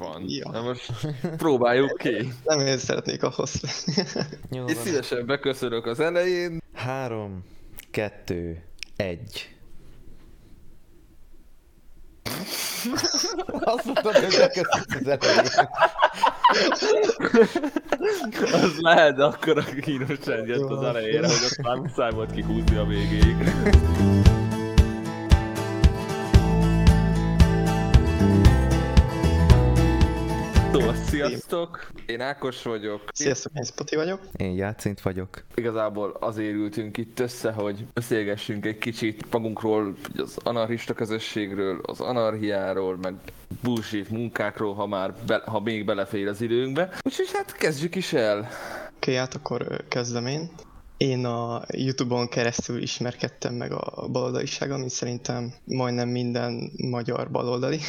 van. Ja. Na most próbáljuk ki. Nem én szeretnék ahhoz. Jó, van. szívesen beköszönök az elején. Három, kettő, egy. Azt mondtam, hogy beköszönsz az elején. Az lehet, de akkor a kínos az elejére, hogy azt már muszáj volt kihúzni a végéig. Szóval, sziasztok! Én Ákos vagyok. Sziasztok, én Spoti vagyok. Én játszint vagyok. Igazából azért ültünk itt össze, hogy beszélgessünk egy kicsit magunkról, az anarchista közösségről, az anarchiáról, meg bullshit munkákról, ha már be, ha még belefér az időnkbe. Úgyhogy hát kezdjük is el. Oké, hát akkor kezdem én. Én a Youtube-on keresztül ismerkedtem meg a baloldalisággal, mint szerintem majdnem minden magyar baloldali.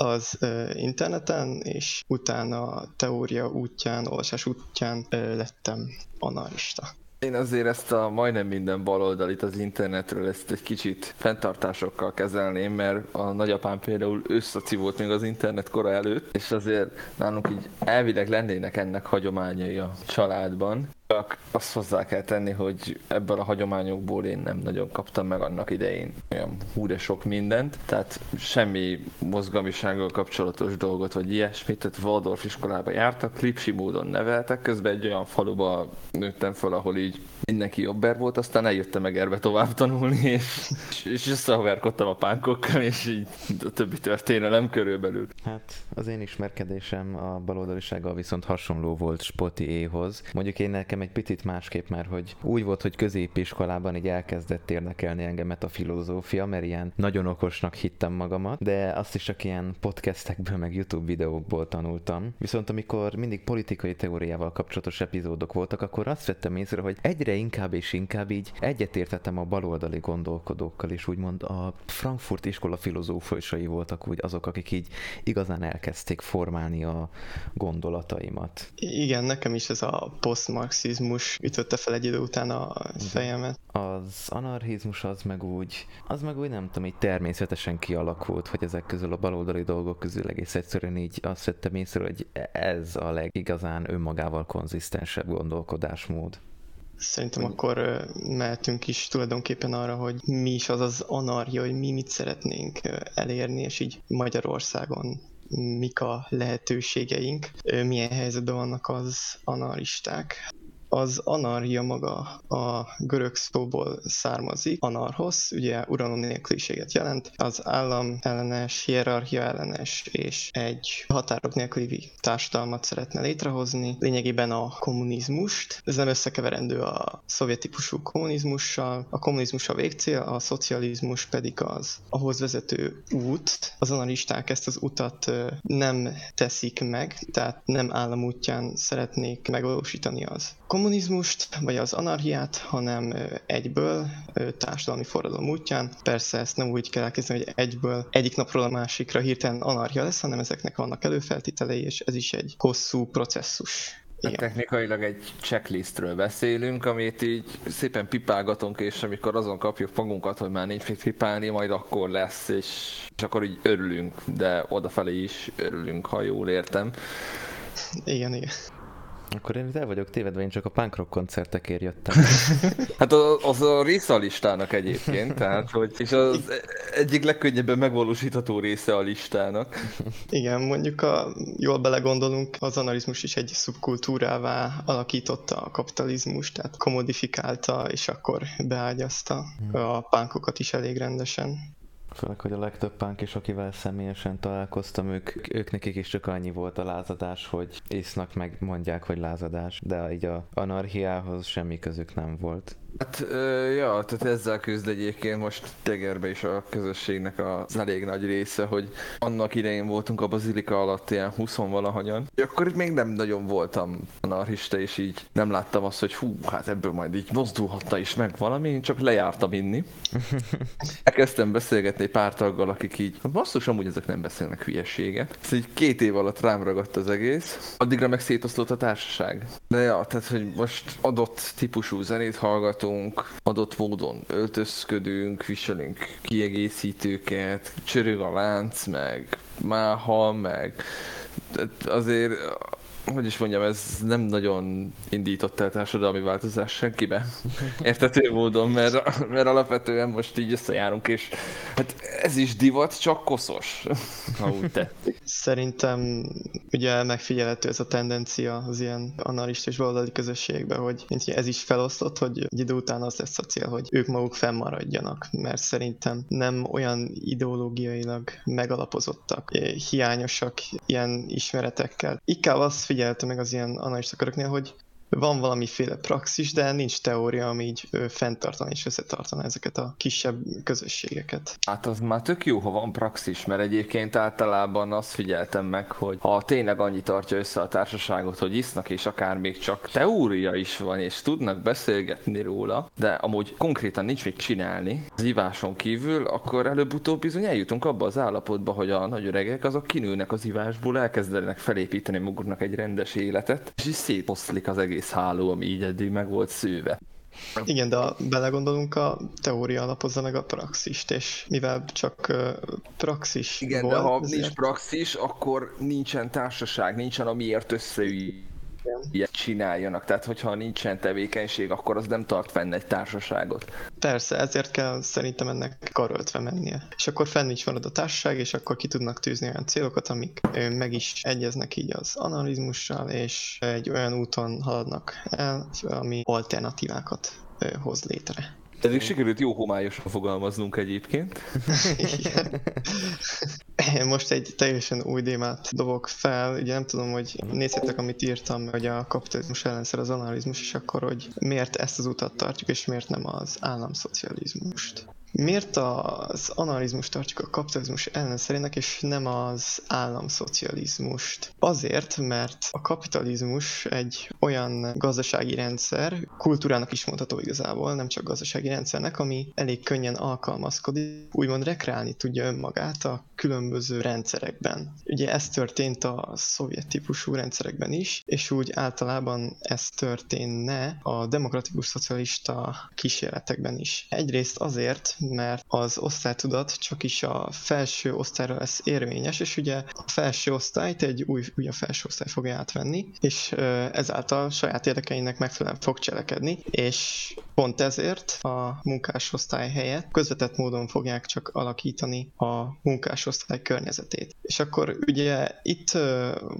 Az interneten, és utána teória útján, olvasás útján lettem anarista. Én azért ezt a majdnem minden baloldalit az internetről ezt egy kicsit fenntartásokkal kezelném, mert a nagyapám például őszaci volt még az internet kora előtt, és azért nálunk így elvileg lennének ennek hagyományai a családban. Csak azt hozzá kell tenni, hogy ebből a hagyományokból én nem nagyon kaptam meg annak idején olyan hú de sok mindent, tehát semmi mozgalmisággal kapcsolatos dolgot, vagy ilyesmit, tehát Waldorf iskolába jártak, lipsi módon neveltek, közben egy olyan faluba nőttem fel, ahol így mindenki jobber volt, aztán eljöttem meg erbe tovább tanulni, és, és összehaverkodtam a pánkokkal, és így a többi történelem körülbelül. Hát az én ismerkedésem a baloldalisággal viszont hasonló volt Spotiéhoz. Mondjuk én nekem egy picit másképp, mert hogy úgy volt, hogy középiskolában így elkezdett érdekelni engemet a filozófia, mert ilyen nagyon okosnak hittem magamat, de azt is csak ilyen podcastekből, meg YouTube videókból tanultam. Viszont amikor mindig politikai teóriával kapcsolatos epizódok voltak, akkor azt vettem észre, hogy egyre inkább és inkább így egyetértettem a baloldali gondolkodókkal, és úgymond a Frankfurt iskola filozófusai voltak úgy azok, akik így igazán elkezdték formálni a gondolataimat. Igen, nekem is ez a posztmarxizmus ütötte fel egy idő után a fejemet. Az anarchizmus az meg úgy, az meg úgy nem tudom, így természetesen kialakult, hogy ezek közül a baloldali dolgok közül egész egyszerűen így azt vettem észre, hogy ez a legigazán önmagával konzisztensebb gondolkodásmód. Szerintem akkor mehetünk is tulajdonképpen arra, hogy mi is az az anarchia, hogy mi mit szeretnénk elérni, és így Magyarországon mik a lehetőségeink, milyen helyzetben vannak az anaristák. Az anarchia maga a görög szóból származik, anarhos, ugye uralom nélküliséget jelent, az állam ellenes, hierarchia ellenes és egy határok nélküli társadalmat szeretne létrehozni, lényegében a kommunizmust. Ez nem összekeverendő a szovjet típusú kommunizmussal, a kommunizmus a végcél, a szocializmus pedig az ahhoz vezető út. Az analisták ezt az utat nem teszik meg, tehát nem állam útján szeretnék megvalósítani az kommunizmust, vagy az anarchiát, hanem egyből társadalmi forradalom útján. Persze ezt nem úgy kell elképzelni, hogy egyből egyik napról a másikra hirtelen anarchia lesz, hanem ezeknek vannak előfeltételei, és ez is egy hosszú processzus. Hát Igen. technikailag egy checklistről beszélünk, amit így szépen pipálgatunk, és amikor azon kapjuk magunkat, hogy már nincs mit pipálni, majd akkor lesz, és, és akkor így örülünk, de odafelé is örülünk, ha jól értem. Igen, igen. Akkor én itt el vagyok tévedve, én csak a punk rock koncertekért jöttem. Hát az, az a része a listának egyébként, tehát hogy, és az egyik legkönnyebben megvalósítható része a listának. Igen, mondjuk a, jól belegondolunk, az analizmus is egy szubkultúrává alakította a kapitalizmus, tehát komodifikálta, és akkor beágyazta a pánkokat is elég rendesen. Főleg, hogy a legtöbb punk is, akivel személyesen találkoztam, ők, ők nekik is csak annyi volt a lázadás, hogy isznak meg mondják, hogy lázadás, de így a anarchiához semmi közük nem volt. Hát, ö, ja, tehát ezzel küzd egyébként most Tegerbe is a közösségnek az elég nagy része, hogy annak idején voltunk a bazilika alatt ilyen 20 valahogyan. Akkor itt még nem nagyon voltam anarchista, és így nem láttam azt, hogy hú, hát ebből majd így mozdulhatta is meg valami, én csak lejártam inni. Elkezdtem beszélgetni egy pár taggal, akik így, "Hát basszus, amúgy ezek nem beszélnek hülyeséget. Ez így két év alatt rám ragadt az egész. Addigra meg szétoszlott a társaság. De ja, tehát, hogy most adott típusú zenét hallgat, mosogatunk, adott módon öltözködünk, viselünk kiegészítőket, csörög a lánc, meg máha, meg azért hogy is mondjam, ez nem nagyon indított el társadalmi változás senkibe. Értető módon, mert, mert alapvetően most így összejárunk, és hát ez is divat, csak koszos, ha úgy tetszik. Szerintem ugye megfigyelhető ez a tendencia az ilyen analista és baloldali közösségben, hogy ez is felosztott, hogy egy idő után az lesz a cél, hogy ők maguk fennmaradjanak, mert szerintem nem olyan ideológiailag megalapozottak, hiányosak ilyen ismeretekkel. Inkább azt figyelte meg az ilyen analista köröknél, hogy van valamiféle praxis, de nincs teória, ami így fenntartani és összetartana ezeket a kisebb közösségeket. Hát az már tök jó, ha van praxis, mert egyébként általában azt figyeltem meg, hogy ha tényleg annyi tartja össze a társaságot, hogy isznak, és akár még csak teória is van, és tudnak beszélgetni róla, de amúgy konkrétan nincs mit csinálni az iváson kívül, akkor előbb-utóbb bizony eljutunk abba az állapotba, hogy a nagy öregek azok kinőnek az ivásból, elkezdenek felépíteni maguknak egy rendes életet, és így szétposzlik az egész egész háló, ami így eddig meg volt szőve. Igen, de ha belegondolunk, a teória alapozza meg a praxist, és mivel csak praxis Igen, volt, de ha ezért... nincs praxis, akkor nincsen társaság, nincsen amiért összeülj ilyet csináljanak. Tehát, hogyha nincsen tevékenység, akkor az nem tart fenn egy társaságot. Persze, ezért kell szerintem ennek karöltve mennie. És akkor fenn is marad a társaság, és akkor ki tudnak tűzni olyan célokat, amik meg is egyeznek így az analizmussal, és egy olyan úton haladnak el, ami alternatívákat hoz létre. Ezért sikerült jó homályosan fogalmaznunk egyébként. Most egy teljesen új témát dobok fel, ugye nem tudom, hogy nézzétek, amit írtam, hogy a kapitalizmus ellenszer az analizmus, és akkor, hogy miért ezt az utat tartjuk, és miért nem az államszocializmust. Miért az analizmus tartjuk a kapitalizmus ellenszerének, és nem az államszocializmust? Azért, mert a kapitalizmus egy olyan gazdasági rendszer, kultúrának is mondható igazából, nem csak gazdasági rendszernek, ami elég könnyen alkalmazkodik, úgymond rekreálni tudja önmagát a különböző rendszerekben. Ugye ez történt a szovjet típusú rendszerekben is, és úgy általában ez történne a demokratikus szocialista kísérletekben is. Egyrészt azért, mert az osztálytudat csak is a felső osztályra lesz érvényes, és ugye a felső osztályt egy új, új a felső osztály fogja átvenni, és ezáltal saját érdekeinek megfelelően fog cselekedni, és pont ezért a munkásosztály helyett közvetett módon fogják csak alakítani a munkásosztály környezetét. És akkor ugye itt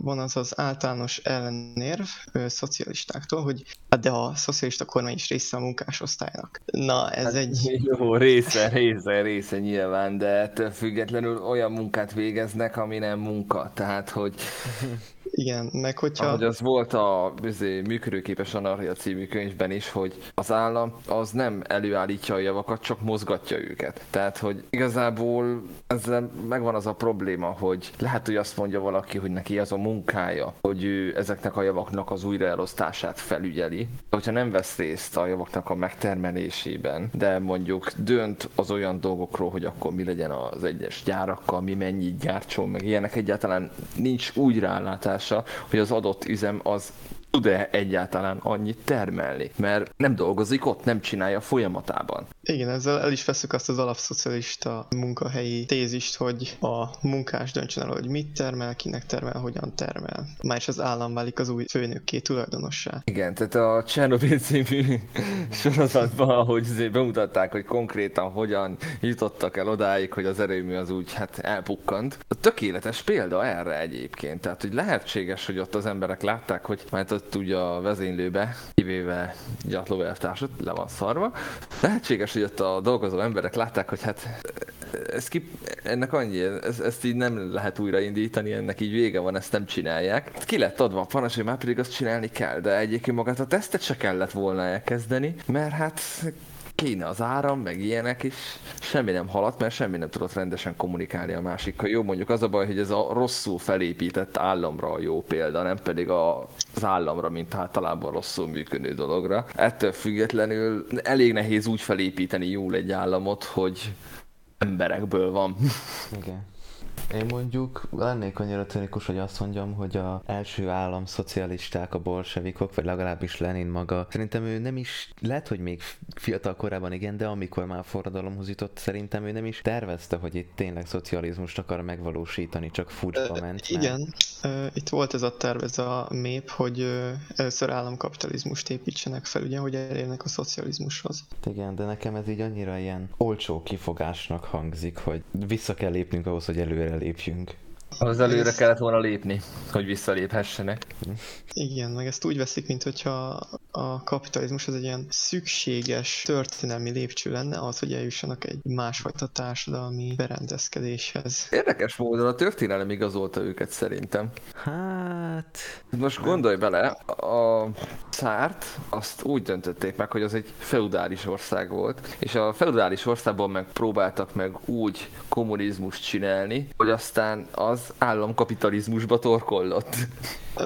van az az általános ellenérv szocialistáktól, hogy hát de a szocialista kormány is része a munkásosztálynak. Na, ez hát, egy... Jó, része, része, része nyilván, de ettől függetlenül olyan munkát végeznek, ami nem munka. Tehát, hogy igen, meg hogyha... Ahogy az volt a bizé, működőképes anarchia című könyvben is, hogy az állam az nem előállítja a javakat, csak mozgatja őket. Tehát, hogy igazából ezzel megvan az a probléma, hogy lehet, hogy azt mondja valaki, hogy neki az a munkája, hogy ő ezeknek a javaknak az újraelosztását felügyeli. De hogyha nem vesz részt a javaknak a megtermelésében, de mondjuk dönt az olyan dolgokról, hogy akkor mi legyen az egyes gyárakkal, mi mennyit gyártson, meg ilyenek egyáltalán nincs úgy rálátás hatása, hogy az adott üzem az tud-e egyáltalán annyit termelni, mert nem dolgozik ott, nem csinálja folyamatában. Igen, ezzel el is veszük azt az alapszocialista munkahelyi tézist, hogy a munkás döntsön el, hogy mit termel, kinek termel, hogyan termel. Már is az állam válik az új főnökké tulajdonossá. Igen, tehát a Csernobyl című sorozatban, ahogy bemutatták, hogy konkrétan hogyan jutottak el odáig, hogy az erőmű az úgy hát elpukkant. A tökéletes példa erre egyébként. Tehát, hogy lehetséges, hogy ott az emberek látták, hogy majd ott ugye a vezénylőbe, kivéve gyatlóvertársat, le van szarva. Lehetséges, hogy ott a dolgozó emberek látták, hogy hát ez ki, ennek annyi, ez, ezt így nem lehet újraindítani, ennek így vége van, ezt nem csinálják. Ki lett adva a parancs, hogy már pedig azt csinálni kell, de egyébként magát a tesztet se kellett volna elkezdeni, mert hát kéne az áram, meg ilyenek, és semmi nem haladt, mert semmi nem tudott rendesen kommunikálni a másikkal. Jó, mondjuk az a baj, hogy ez a rosszul felépített államra a jó példa, nem pedig az államra, mint általában rosszul működő dologra. Ettől függetlenül elég nehéz úgy felépíteni jól egy államot, hogy emberekből van. Igen. Én mondjuk lennék annyira cinikus, hogy azt mondjam, hogy a első állam szocialisták, a bolsevikok, vagy legalábbis Lenin maga, szerintem ő nem is, lehet, hogy még fiatal korában igen, de amikor már a forradalomhoz jutott, szerintem ő nem is tervezte, hogy itt tényleg szocializmust akar megvalósítani, csak furcsa ment. Uh, igen, itt volt ez a terv, ez a mép, hogy először államkapitalizmust építsenek fel, ugye, hogy elérnek a szocializmushoz. Igen, de nekem ez így annyira ilyen olcsó kifogásnak hangzik, hogy vissza kell lépnünk ahhoz, hogy előre lépjünk. Az előre kellett volna lépni, hogy visszaléphessenek. Igen, meg ezt úgy veszik, mint hogyha a kapitalizmus az egy ilyen szükséges történelmi lépcső lenne az, hogy eljussanak egy másfajta társadalmi berendezkedéshez. Érdekes módon a történelem igazolta őket szerintem. Hát... Most gondolj bele, a szárt azt úgy döntötték meg, hogy az egy feudális ország volt, és a feudális országban meg próbáltak meg úgy kommunizmust csinálni, hogy aztán az államkapitalizmusba torkollott.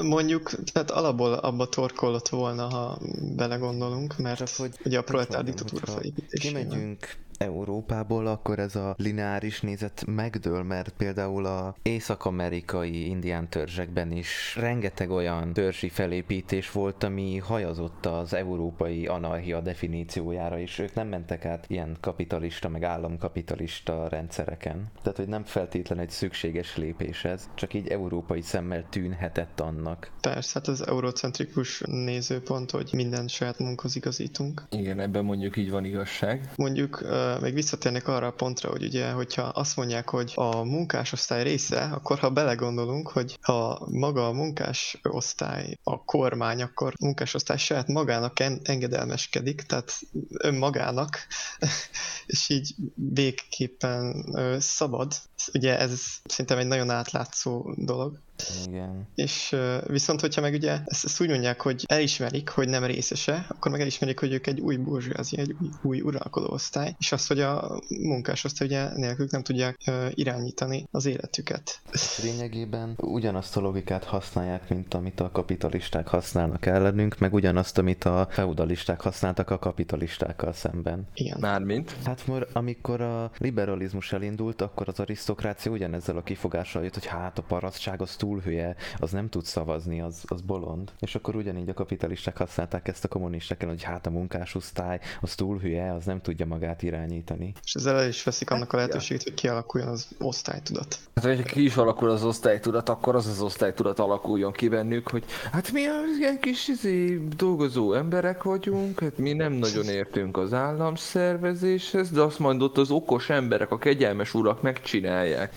Mondjuk, tehát alapból abba torkollott volna, ha belegondolunk, mert hogy ugye a proletár diktatúra felépítésével. Kimegyünk Európából, akkor ez a lineáris nézet megdől, mert például a észak-amerikai indián törzsekben is rengeteg olyan törzsi felépítés volt, ami hajazott az európai anarchia definíciójára, és ők nem mentek át ilyen kapitalista, meg államkapitalista rendszereken. Tehát, hogy nem feltétlenül egy szükséges lépés ez, csak így európai szemmel tűnhetett annak. Persze, hát az eurocentrikus nézőpont, hogy minden saját munkhoz igazítunk. Igen, ebben mondjuk így van igazság. Mondjuk még visszatérnek arra a pontra, hogy ugye, hogyha azt mondják, hogy a munkásosztály része, akkor ha belegondolunk, hogy ha maga a munkásosztály a kormány, akkor a munkásosztály saját magának en- engedelmeskedik, tehát önmagának, és így végképpen szabad. Ugye ez szerintem egy nagyon átlátszó dolog. Igen. És viszont, hogyha meg ugye ezt, ezt úgy mondják, hogy elismerik, hogy nem részese, akkor meg elismerik, hogy ők egy új burzsázia, egy új, új uralkodó osztály, és azt, hogy a munkásosztály ugye nélkülük nem tudják uh, irányítani az életüket. Lényegében ugyanazt a logikát használják, mint amit a kapitalisták használnak ellenünk, meg ugyanazt, amit a feudalisták használtak a kapitalistákkal szemben. Igen. Mármint? Hát amikor a liberalizmus elindult, akkor az arisztokrácia ugyanezzel a kifogással jött, hogy hát a parasztság az túl hülye, az nem tud szavazni, az, az bolond. És akkor ugyanígy a kapitalisták használták ezt a kommunisták hogy hát a munkásosztály, az túl hülye, az nem tudja magát irányítani. És ezzel el is veszik annak a lehetőséget, hogy kialakuljon az osztálytudat. Hát, hogyha ki is alakul az osztálytudat, akkor az az osztálytudat alakuljon ki bennük, hogy hát mi az ilyen kis izé, dolgozó emberek vagyunk, hát mi nem nagyon értünk az államszervezéshez, de azt majd ott az okos emberek, a kegyelmes urak megcsinálják. Igen.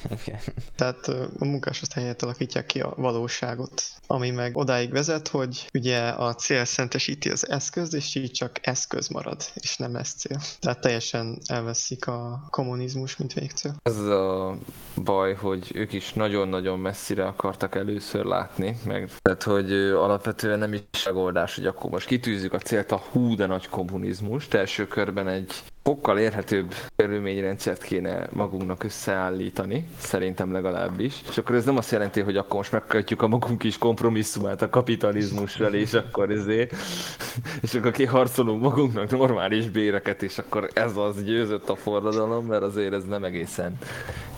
Tehát a munkásosztály helyett alakítják ki a valóságot, ami meg odáig vezet, hogy ugye a cél szentesíti az eszközt, és így csak eszköz marad, és nem ez cél. Tehát teljesen elveszik a kommunizmus, mint végcél. Ez a baj, hogy ők is nagyon-nagyon messzire akartak először látni, meg tehát, hogy alapvetően nem is megoldás, hogy akkor most kitűzzük a célt a hú de nagy kommunizmus. Első körben egy fokkal érhetőbb körülményrendszert kéne magunknak összeállítani, szerintem legalábbis. És akkor ez nem azt jelenti, hogy akkor most megkötjük a magunk is kompromisszumát a kapitalizmussal, és akkor ezért, és akkor kiharcolunk magunknak normális béreket, és akkor ez az győzött a forradalom, mert azért ez nem egészen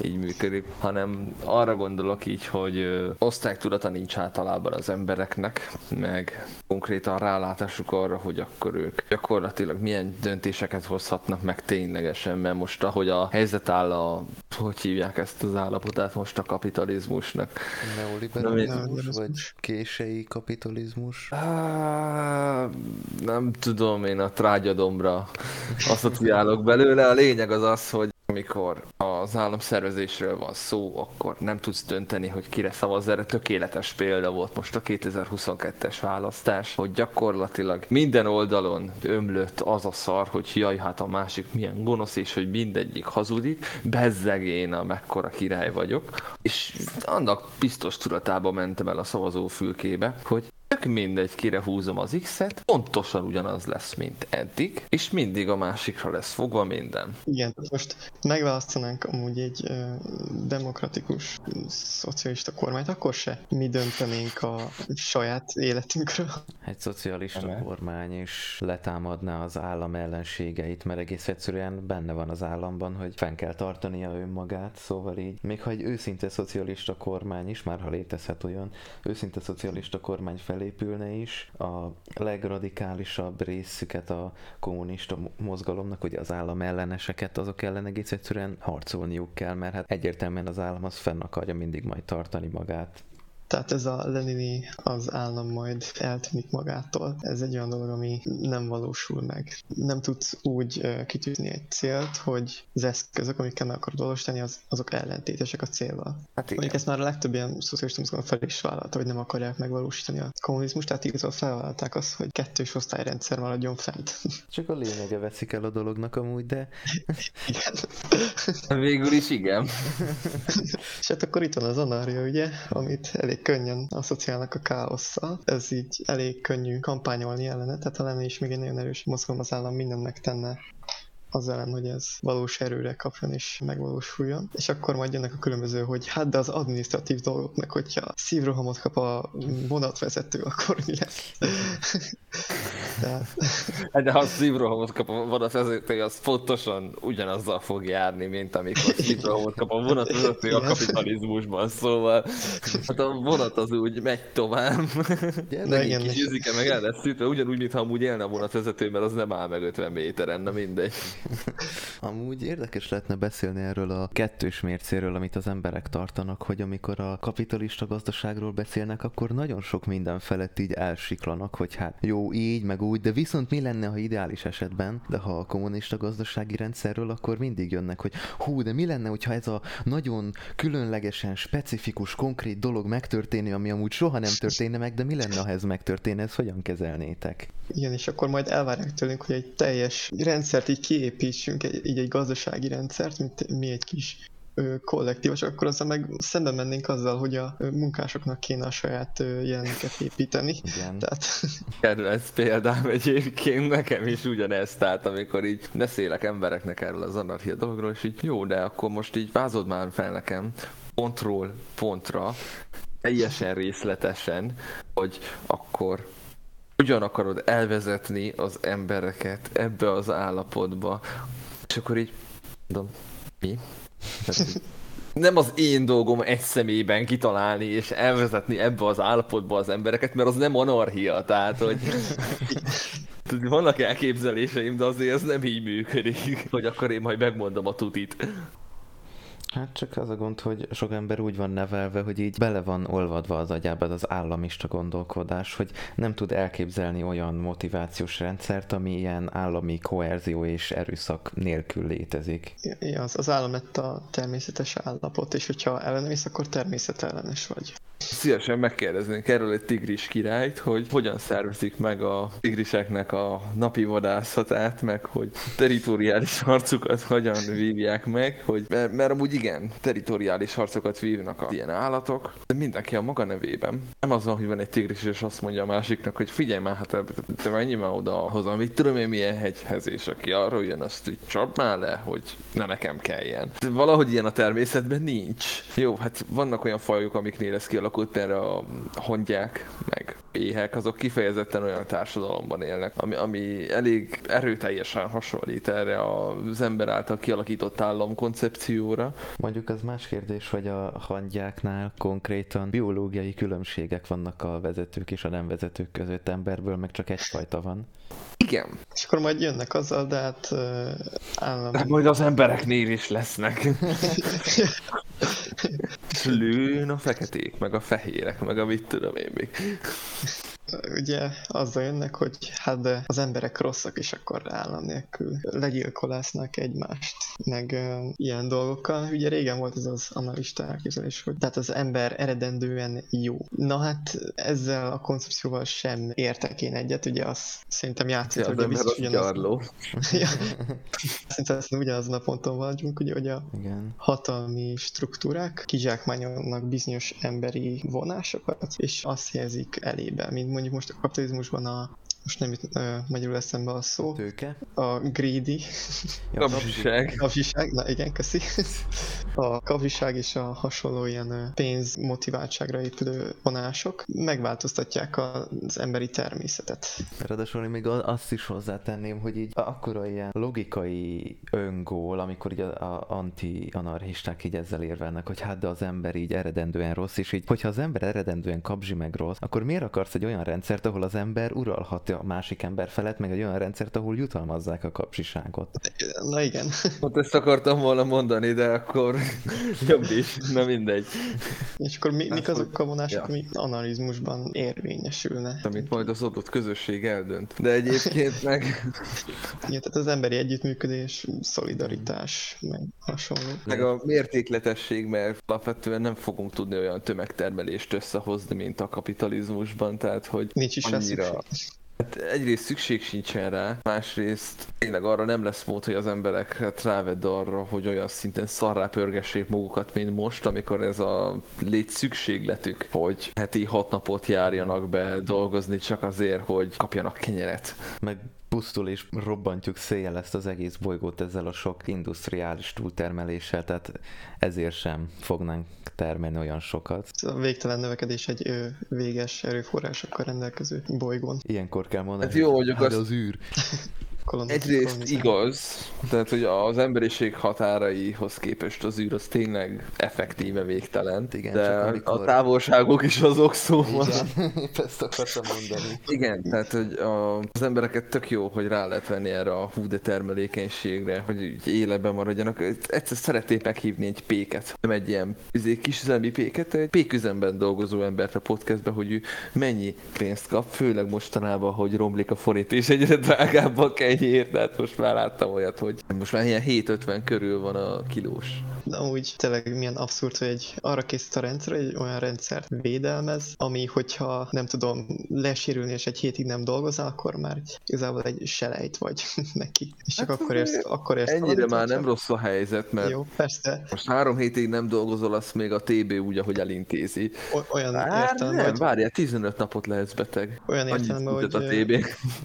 így működik, hanem arra gondolok így, hogy osztálytudata nincs általában az embereknek, meg konkrétan rálátásuk arra, hogy akkor ők gyakorlatilag milyen döntéseket hozhatnak meg ténylegesen, mert most ahogy a helyzet áll a, hogy hívják ezt az állapotát most a kapitalizmusnak. Neoliberalizmus, vagy kései kapitalizmus? Á, nem tudom, én a trágyadomra asszociálok belőle. A lényeg az az, hogy amikor az államszervezésről van szó, akkor nem tudsz dönteni, hogy kire szavaz. Erre tökéletes példa volt most a 2022-es választás, hogy gyakorlatilag minden oldalon ömlött az a szar, hogy jaj, hát a másik milyen gonosz, és hogy mindegyik hazudik, bezzeg én a mekkora király vagyok. És annak biztos tudatába mentem el a szavazófülkébe, hogy tök mindegy, kire húzom az X-et, pontosan ugyanaz lesz, mint eddig, és mindig a másikra lesz fogva minden. Igen, most megválasztanánk amúgy egy uh, demokratikus szocialista kormányt, akkor se mi döntenénk a saját életünkről. Egy szocialista Eme. kormány is letámadná az állam ellenségeit, mert egész egyszerűen benne van az államban, hogy fenn kell tartania önmagát, szóval így, még ha egy őszinte szocialista kormány is, már ha létezhet olyan, őszinte szocialista kormány felépülne is, a legradikálisabb részüket a kommunista mozgalomnak, ugye az állam elleneseket, azok ellen egész egyszerűen harcolniuk kell, mert hát egyértelműen az állam az fenn akarja mindig majd tartani magát. Tehát ez a Lenini az állam majd eltűnik magától. Ez egy olyan dolog, ami nem valósul meg. Nem tudsz úgy kitűzni egy célt, hogy az eszközök, amikkel meg akarod valósítani, az, azok ellentétesek a célval. Hát igen. Mondjuk ezt már a legtöbb ilyen szocialista mozgalom fel is vállalta, hogy nem akarják megvalósítani a kommunizmus, tehát igazából felvállalták azt, hogy kettős osztályrendszer maradjon fent. Csak a lényege veszik el a dolognak amúgy, de... igen. Végül is igen. És hát akkor itt van az anária, ugye, amit elég elég könnyen asszociálnak a káosszal. Ez így elég könnyű kampányolni ellene, tehát ha lenne is még egy nagyon erős mozgalom az állam mindent megtenne az ellen, hogy ez valós erőre kapjon és megvalósuljon. És akkor majd jönnek a különböző, hogy hát de az administratív dolgok, meg hogyha szívrohamot kap a vonatvezető, akkor mi lesz? de... Hát de ha szívrohamot kap a vonatvezető, az pontosan ugyanazzal fog járni, mint amikor szívrohamot kap a vonatvezető a kapitalizmusban, szóval hát a vonat az úgy megy tovább. De igen, kis izike meg el lesz szűtve, ugyanúgy, mintha amúgy élne a vonatvezető, mert az nem áll meg 50 méteren, na mindegy. Amúgy érdekes lehetne beszélni erről a kettős mércéről, amit az emberek tartanak, hogy amikor a kapitalista gazdaságról beszélnek, akkor nagyon sok minden felett így elsiklanak, hogy hát jó így, meg úgy, de viszont mi lenne, ha ideális esetben, de ha a kommunista gazdasági rendszerről, akkor mindig jönnek, hogy hú, de mi lenne, hogyha ez a nagyon különlegesen specifikus, konkrét dolog megtörténni, ami amúgy soha nem történne meg, de mi lenne, ha ez megtörténne, ezt hogyan kezelnétek? Igen, és akkor majd elvárják tőlünk, hogy egy teljes rendszert így kiépítsünk, egy, így egy gazdasági rendszert, mint mi egy kis kollektív, és akkor azzal meg szembe mennénk azzal, hogy a munkásoknak kéne a saját jelenüket építeni. Igen. Tehát... Kedvenc példám egyébként nekem is ugyanez, tehát amikor így beszélek embereknek erről az anarchia dologról, és így jó, de akkor most így vázod már fel nekem pontról pontra, teljesen részletesen, hogy akkor hogyan akarod elvezetni az embereket ebbe az állapotba, és akkor így mondom, mi? nem az én dolgom egy személyben kitalálni és elvezetni ebbe az állapotba az embereket, mert az nem anarchia, tehát hogy vannak elképzeléseim, de azért ez nem így működik, hogy akkor én majd megmondom a tutit. Hát csak az a gond, hogy sok ember úgy van nevelve, hogy így bele van olvadva az agyába az államista gondolkodás, hogy nem tud elképzelni olyan motivációs rendszert, ami ilyen állami koerzió és erőszak nélkül létezik. Ja, az, az állam lett a természetes állapot, és hogyha ellenemész, akkor természetellenes vagy. Szívesen megkérdeznénk erről egy tigris királyt, hogy hogyan szervezik meg a tigriseknek a napi vadászatát, meg hogy teritoriális harcukat hogyan vívják meg, hogy, mert, mert amúgy igen, teritoriális harcokat vívnak a ilyen állatok, de mindenki a maga nevében. Nem az hogy van egy tigris, és azt mondja a másiknak, hogy figyelj már, hát te menj már oda hozzá, mit tudom én milyen hegyhez, és aki arról jön, azt így csap már le, hogy ne nekem kelljen. De valahogy ilyen a természetben nincs. Jó, hát vannak olyan fajok, amiknél ez kialakult, erre a hongyák, meg éhek, azok kifejezetten olyan társadalomban élnek, ami, ami elég erőteljesen hasonlít erre az ember által kialakított állam koncepcióra. Mondjuk az más kérdés, hogy a hangyáknál konkrétan biológiai különbségek vannak a vezetők és a nem vezetők között, emberből meg csak egyfajta van. Igen. És akkor majd jönnek azzal, de hát uh, állam... De majd az embereknél is lesznek. Lőn a feketék, meg a fehérek, meg a mit tudom én még. Ugye azzal jönnek, hogy hát de az emberek rosszak, és akkor állam nélkül legyilkolásznak egymást. meg uh, ilyen dolgokkal. Ugye régen volt ez az analista elképzelés, hogy tehát az ember eredendően jó. Na hát ezzel a koncepcióval sem értek én egyet, ugye azt szerintem játszott, ja, hogy biztos ugyanaz. ja. Szerintem azt ugyanazon a ponton vagyunk, ugye, hogy a Igen. hatalmi struktúrák kizsákmányolnak bizonyos emberi vonásokat, és azt helyezik elébe, mint mondjuk most a kapitalizmusban a most nem jut uh, magyarul eszembe a szó. Tőke? A greedy. Ja, kapzsiság. Kapzsiság, na igen, köszi. A kapzsiság és a hasonló ilyen pénz motiváltságra épülő vonások megváltoztatják az emberi természetet. Ráadásul még azt is hozzátenném, hogy így akkora ilyen logikai öngól, amikor így a, a anti-anarchisták így ezzel érvelnek, hogy hát de az ember így eredendően rossz, és így, hogyha az ember eredendően kapzsi meg rossz, akkor miért akarsz egy olyan rendszert, ahol az ember uralhatja a másik ember felett, meg egy olyan rendszert, ahol jutalmazzák a kapcsiságot. Na igen. Hát ezt akartam volna mondani, de akkor jobb is, na mindegy. És akkor mi, mik azok a vonások, ja. ami analizmusban érvényesülne? Amit majd az adott közösség eldönt. De egyébként meg... Igen, tehát az emberi együttműködés, szolidaritás, meg hasonló. Meg a mértékletesség, mert alapvetően nem fogunk tudni olyan tömegtermelést összehozni, mint a kapitalizmusban, tehát hogy Nincs is annyira... Hát egyrészt szükség sincsen rá, másrészt tényleg arra nem lesz mód, hogy az embereket rávedd arra, hogy olyan szinten szarrá pörgessék magukat, mint most, amikor ez a lét szükségletük, hogy heti hat napot járjanak be dolgozni csak azért, hogy kapjanak kenyeret. Meg pusztul és robbantjuk széjjel ezt az egész bolygót ezzel a sok industriális túltermeléssel, tehát ezért sem fognánk termelni olyan sokat. A végtelen növekedés egy ő, véges erőforrásokkal rendelkező bolygón. Ilyenkor kell mondani, hát jó, hogy hát az űr. Egyrészt igaz, tehát hogy az emberiség határaihoz képest az űr az tényleg effektíve végtelen, Igen, de amikor... a távolságok is azok szóval. Igen, ezt akartam mondani. Igen, tehát hogy a, az embereket tök jó, hogy rá lehet venni erre a hú de termelékenységre, hogy életben maradjanak. Egyszer szeretnék meghívni egy péket, nem egy ilyen izé, kis üzemi péket, egy péküzemben dolgozó embert a podcastbe, hogy ő mennyi pénzt kap, főleg mostanában, hogy romlik a forint, és egyre drágábbak kell ennyiért, tehát most már láttam olyat, hogy most már ilyen 750 körül van a kilós. De úgy tényleg milyen abszurd, hogy egy, arra készít a rendszer, hogy egy olyan rendszert védelmez, ami hogyha nem tudom lesérülni és egy hétig nem dolgozol, akkor már igazából egy selejt vagy neki. És csak hát, akkor érsz, akkor érsz Ennyire már nem rossz a helyzet, mert Jó, persze. most három hétig nem dolgozol, azt még a TB úgy, ahogy elintézi. O- olyan értelme, nem, hogy... várjál, 15 napot lehetsz beteg. Olyan értelme, hogy... a TB.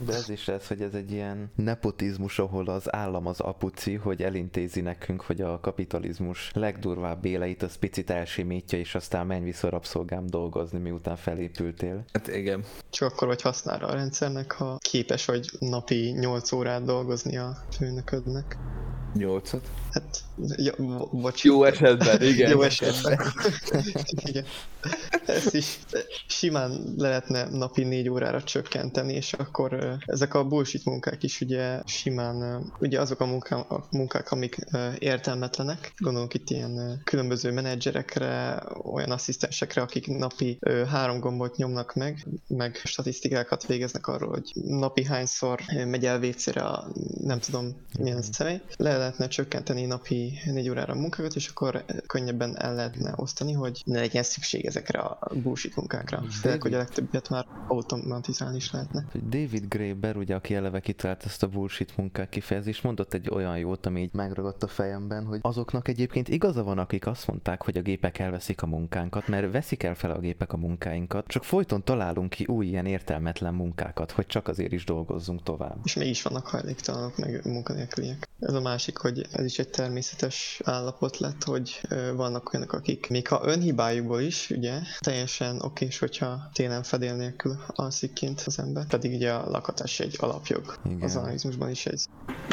De ez is ez, hogy ez egy ilyen nepotizmus, ahol az állam az apuci, hogy elintézi nekünk, hogy a kapitalizmus legdurvább éleit az picit elsimítja, és aztán menj vissza rabszolgám dolgozni, miután felépültél. Hát igen. Csak akkor vagy használra a rendszernek, ha képes vagy napi 8 órát dolgozni a főnöködnek. Nyolcat? Hát, ja, bocs. Jó esetben, igen. Jó esetben. igen. Ezt is simán lehetne napi négy órára csökkenteni, és akkor ezek a bullshit munkák is ugye simán, ugye azok a munkák, a munkák amik értelmetlenek, gondolunk itt ilyen különböző menedzserekre, olyan asszisztensekre, akik napi három gombot nyomnak meg, meg statisztikákat végeznek arról, hogy napi hányszor megy el vécére a nem tudom milyen személy. Le lehetne csökkenteni napi négy órára munkákat, és akkor könnyebben el lehetne osztani, hogy ne legyen szükség ezekre a bullshit munkákra. Főleg, hogy a legtöbbet már automatizálni is lehetne. David Graeber, ugye, aki eleve kitalált ezt a bullshit munkák kifejezést, mondott egy olyan jót, ami így megragadt a fejemben, hogy azoknak egyébként igaza van, akik azt mondták, hogy a gépek elveszik a munkánkat, mert veszik el fel a gépek a munkáinkat, csak folyton találunk ki új ilyen értelmetlen munkákat, hogy csak azért is dolgozzunk tovább. És mégis vannak hajléktalanok, meg munkanélküliek. Ez a másik, hogy ez is egy természetes állapot lett, hogy vannak olyanok, akik még ha önhibájukból is, ugye, teljesen okés, hogyha télen fedél nélkül alszik kint az ember. Pedig ugye a lakatás egy alapjog. Igen. Az analizmusban is ez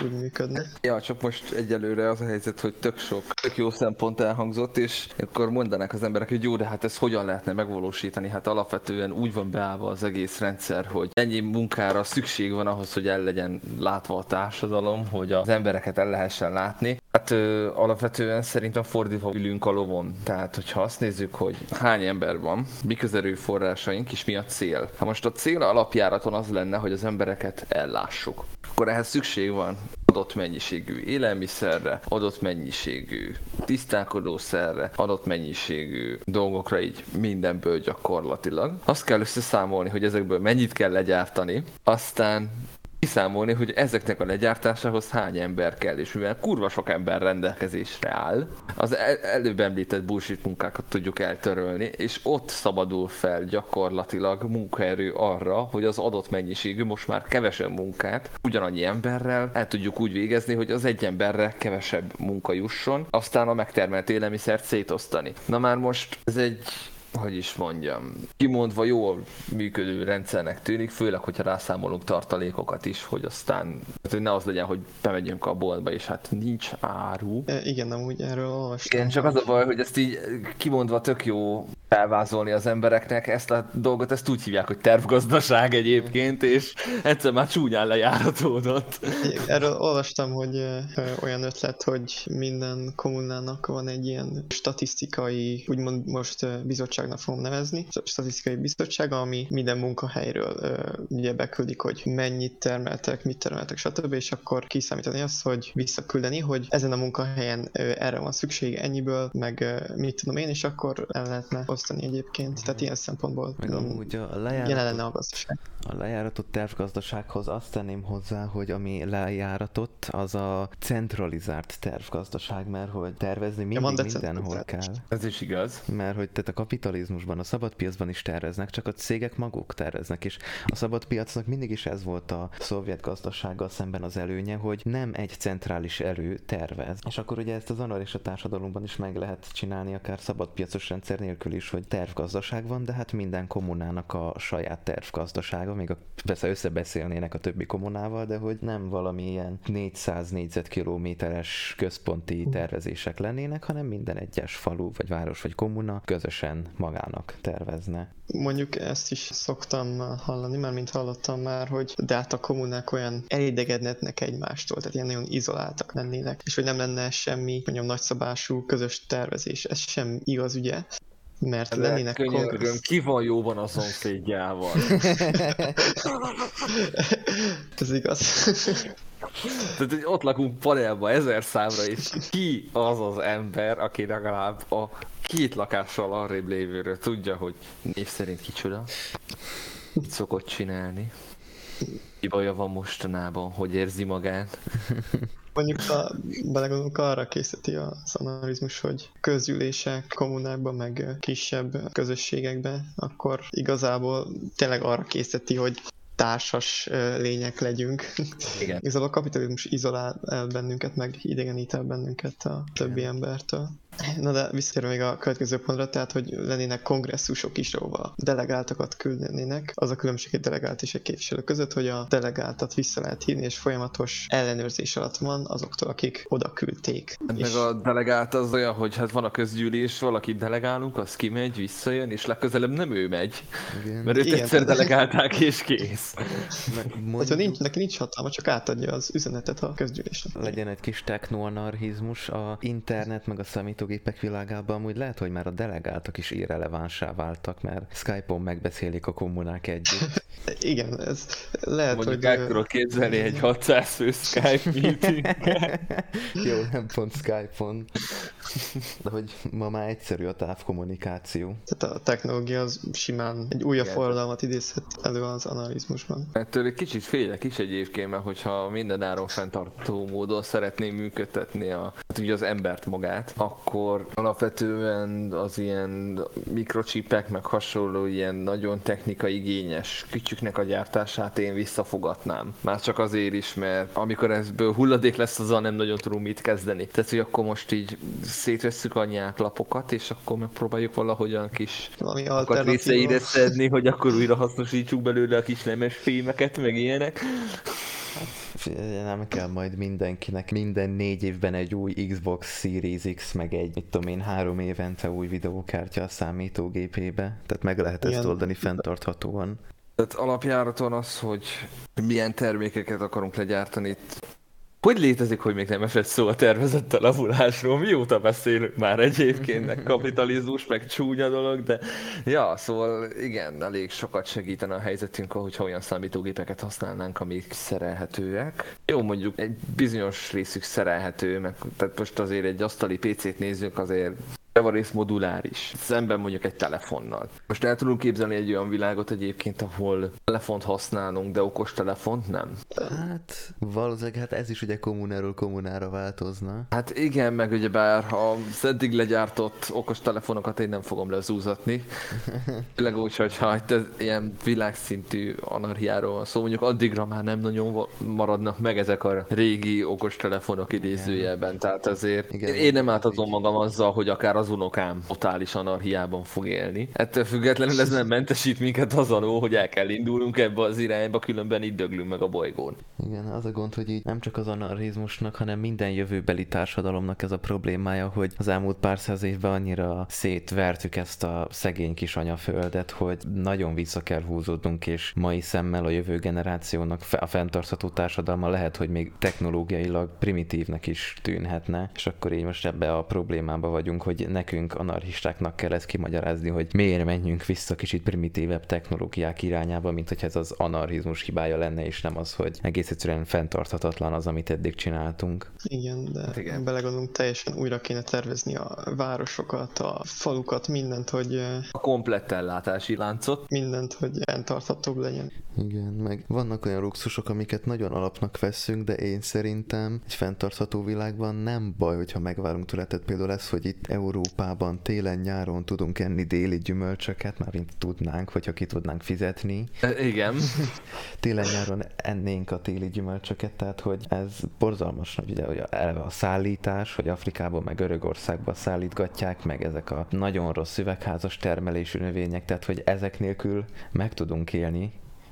úgy működne. Ja, csak most egyelőre az a helyzet, hogy tök sok, tök jó szempont elhangzott, és akkor mondanák az emberek, hogy jó, de hát ez hogyan lehetne megvalósítani? Hát alapvetően úgy van beállva az egész rendszer, hogy ennyi munkára szükség van ahhoz, hogy el legyen látva a társadalom, hogy az embereket el lehessen látni. Hát ö, alapvetően szerintem fordítva ülünk a lovon. Tehát, hogyha azt nézzük, hogy hány ember van, mik az erőforrásaink, és mi a cél. Ha most a cél alapjáraton az lenne, hogy az embereket ellássuk, akkor ehhez szükség van adott mennyiségű élelmiszerre, adott mennyiségű tisztálkodószerre, adott mennyiségű dolgokra így mindenből gyakorlatilag. Azt kell összeszámolni, hogy ezekből mennyit kell legyártani, aztán kiszámolni, hogy ezeknek a legyártásához hány ember kell, és mivel kurva sok ember rendelkezésre áll, az el- előbb említett bullshit munkákat tudjuk eltörölni, és ott szabadul fel gyakorlatilag munkaerő arra, hogy az adott mennyiségű, most már kevesebb munkát ugyanannyi emberrel el tudjuk úgy végezni, hogy az egy emberre kevesebb munka jusson, aztán a megtermelt élelmiszert szétosztani. Na már most ez egy hogy is mondjam, kimondva jól működő rendszernek tűnik, főleg, hogyha rászámolunk tartalékokat is, hogy aztán hogy ne az legyen, hogy bemegyünk a boltba, és hát nincs áru. E, igen, amúgy erről olvastam. Igen, csak az a baj, hogy ezt így kimondva tök jó felvázolni az embereknek, ezt a dolgot ezt úgy hívják, hogy tervgazdaság egyébként, és egyszer már csúnyán lejáratódott. Erről olvastam, hogy olyan ötlet, hogy minden kommunának van egy ilyen statisztikai, úgymond most bizottságnak fogom nevezni, statisztikai bizottsága, ami minden munkahelyről ugye beküldik, hogy mennyit termeltek, mit termeltek, stb. és akkor kiszámítani azt, hogy visszaküldeni, hogy ezen a munkahelyen erre van szükség ennyiből, meg mit tudom én, és akkor el lehetne osztani egyébként. Tehát ilyen szempontból Meg tudom, amúgy a jelen lejáratot, lenne a gazdaság. a lejáratott tervgazdasághoz azt tenném hozzá, hogy ami lejáratott, az a centralizált tervgazdaság, mert hogy tervezni mindig van mindenhol kell. Ez is igaz. Mert hogy tehát a kapitalizmusban, a szabadpiacban is terveznek, csak a cégek maguk terveznek, és a szabadpiacnak mindig is ez volt a szovjet gazdasággal szemben az előnye, hogy nem egy centrális erő tervez. És akkor ugye ezt az anarchista társadalomban is meg lehet csinálni, akár szabadpiacos rendszer nélkül is, hogy tervgazdaság van, de hát minden kommunának a saját tervgazdasága, még a, persze összebeszélnének a többi kommunával, de hogy nem valami ilyen 400 négyzetkilométeres központi tervezések lennének, hanem minden egyes falu, vagy város, vagy kommuna közösen magának tervezne. Mondjuk ezt is szoktam hallani, már mint hallottam már, hogy de hát a kommunák olyan elidegednek egymástól, tehát ilyen nagyon izoláltak lennének, és hogy nem lenne semmi, mondjam, nagyszabású közös tervezés. Ez sem igaz, ugye? Mert lennének Könyörgöm, konkrét... ki van jóban a szomszédjával? Ez igaz. Tehát, hogy ott lakunk panelba ezer számra, és ki az az ember, aki legalább a két lakással arrébb lévőről tudja, hogy név szerint kicsoda, mit szokott csinálni, mi baja van mostanában, hogy érzi magát. Mondjuk, ha belegondolunk, arra készíti az analizmus, hogy közgyűlések, kommunákban, meg kisebb közösségekben, akkor igazából tényleg arra készíti, hogy társas lények legyünk. Igen. Igazából a kapitalizmus izolál el bennünket, meg idegenít el bennünket a többi embertől. Na de visszatérve még a következő pontra, tehát hogy lennének kongresszusok is, ahova delegáltakat küldenének. Az a különbség egy delegált és egy képviselő között, hogy a delegáltat vissza lehet hívni, és folyamatos ellenőrzés alatt van azoktól, akik oda küldték. Hát És meg a delegált az olyan, hogy hát van a közgyűlés, valakit delegálunk, az kimegy, visszajön, és legközelebb nem ő megy, Igen. mert őt Igen. egyszer delegálták, és kész. hogyha nincs, neki nincs hatalma, csak átadja az üzenetet a közgyűlésnek. legyen egy kis technoanarchizmus a internet meg a számítógépek világában, amúgy lehet, hogy már a delegáltak is irrelevánsá váltak, mert Skype-on megbeszélik a kommunák együtt. Igen, ez lehet, Mondjuk hogy... tudok képzelni egy 600 fő Skype meeting. Jó, nem pont Skype-on. De hogy ma már egyszerű a távkommunikáció. Tehát a technológia az simán egy újabb Igen. forradalmat idézhet elő az analizmusban. Ettől egy kicsit félek is egyébként, mert hogyha minden áron fenntartó módon szeretném működtetni a, hát ugye az embert magát, akkor alapvetően az ilyen mikrocsipek, meg hasonló ilyen nagyon technikai igényes kütyüknek a gyártását én visszafogatnám. Már csak azért is, mert amikor ezből hulladék lesz, azzal nem nagyon tudunk mit kezdeni. Tehát, hogy akkor most így szétvesszük a nyáklapokat, és akkor megpróbáljuk valahogyan kis Valami szedni, hogy akkor újra hasznosítsuk belőle a kis nemes fémeket, meg ilyenek. Nem kell majd mindenkinek minden négy évben egy új Xbox Series X, meg egy, mit tudom én, három évente új videókártya a számítógépébe. Tehát meg lehet ezt Igen. oldani fenntarthatóan. Tehát alapjáraton az, hogy milyen termékeket akarunk legyártani, itt hogy létezik, hogy még nem esett szó a tervezett alavulásról? Mióta beszélünk már egyébként, meg kapitalizmus, meg csúnya dolog, de ja, szóval igen, elég sokat segítene a helyzetünk, hogyha olyan számítógépeket használnánk, amik szerelhetőek. Jó, mondjuk egy bizonyos részük szerelhető, meg tehát most azért egy asztali PC-t nézzük, azért javarész moduláris, szemben mondjuk egy telefonnal. Most el tudunk képzelni egy olyan világot egyébként, ahol telefont használunk, de okos telefont nem? Hát valószínűleg hát ez is ugye kommunáról kommunára változna. Hát igen, meg ugye bár ha az eddig legyártott okos telefonokat én nem fogom lezúzatni. Főleg úgy, hogyha itt ez ilyen világszintű anarhiáról van szó, szóval mondjuk addigra már nem nagyon maradnak meg ezek a régi okos telefonok idézőjelben, tehát ezért igen, én nem átadom magam azzal, hogy akár az unokám totális anarhiában fog élni. Ettől függetlenül ez nem mentesít minket az alól, hogy el kell indulnunk ebbe az irányba, különben így döglünk meg a bolygón. Igen, az a gond, hogy így nem csak az anarchizmusnak, hanem minden jövőbeli társadalomnak ez a problémája, hogy az elmúlt pár száz évben annyira szétvertük ezt a szegény kis anyaföldet, hogy nagyon vissza kell húzódnunk, és mai szemmel a jövő generációnak a fenntartható társadalma lehet, hogy még technológiailag primitívnek is tűnhetne, és akkor így most ebbe a problémába vagyunk, hogy nekünk anarchistáknak kell ezt kimagyarázni, hogy miért menjünk vissza kicsit primitívebb technológiák irányába, mint hogy ez az anarchizmus hibája lenne, és nem az, hogy egész egyszerűen fenntarthatatlan az, amit eddig csináltunk. Igen, de Igen. belegondolunk, teljesen újra kéne tervezni a városokat, a falukat, mindent, hogy... A komplett ellátási láncot. Mindent, hogy fenntarthatóbb legyen. Igen, meg vannak olyan luxusok, amiket nagyon alapnak veszünk, de én szerintem egy fenntartható világban nem baj, hogyha megvárunk tőle. Tehát például ez, hogy itt Európában télen-nyáron tudunk enni déli gyümölcsöket, már mint tudnánk, hogyha ki tudnánk fizetni. E, igen. télen-nyáron ennénk a téli gyümölcsöket, tehát hogy ez borzalmas, hogy ugye hogy eleve a szállítás, hogy Afrikában meg Görögországban szállítgatják, meg ezek a nagyon rossz üvegházas termelésű növények, tehát hogy ezek nélkül meg tudunk élni,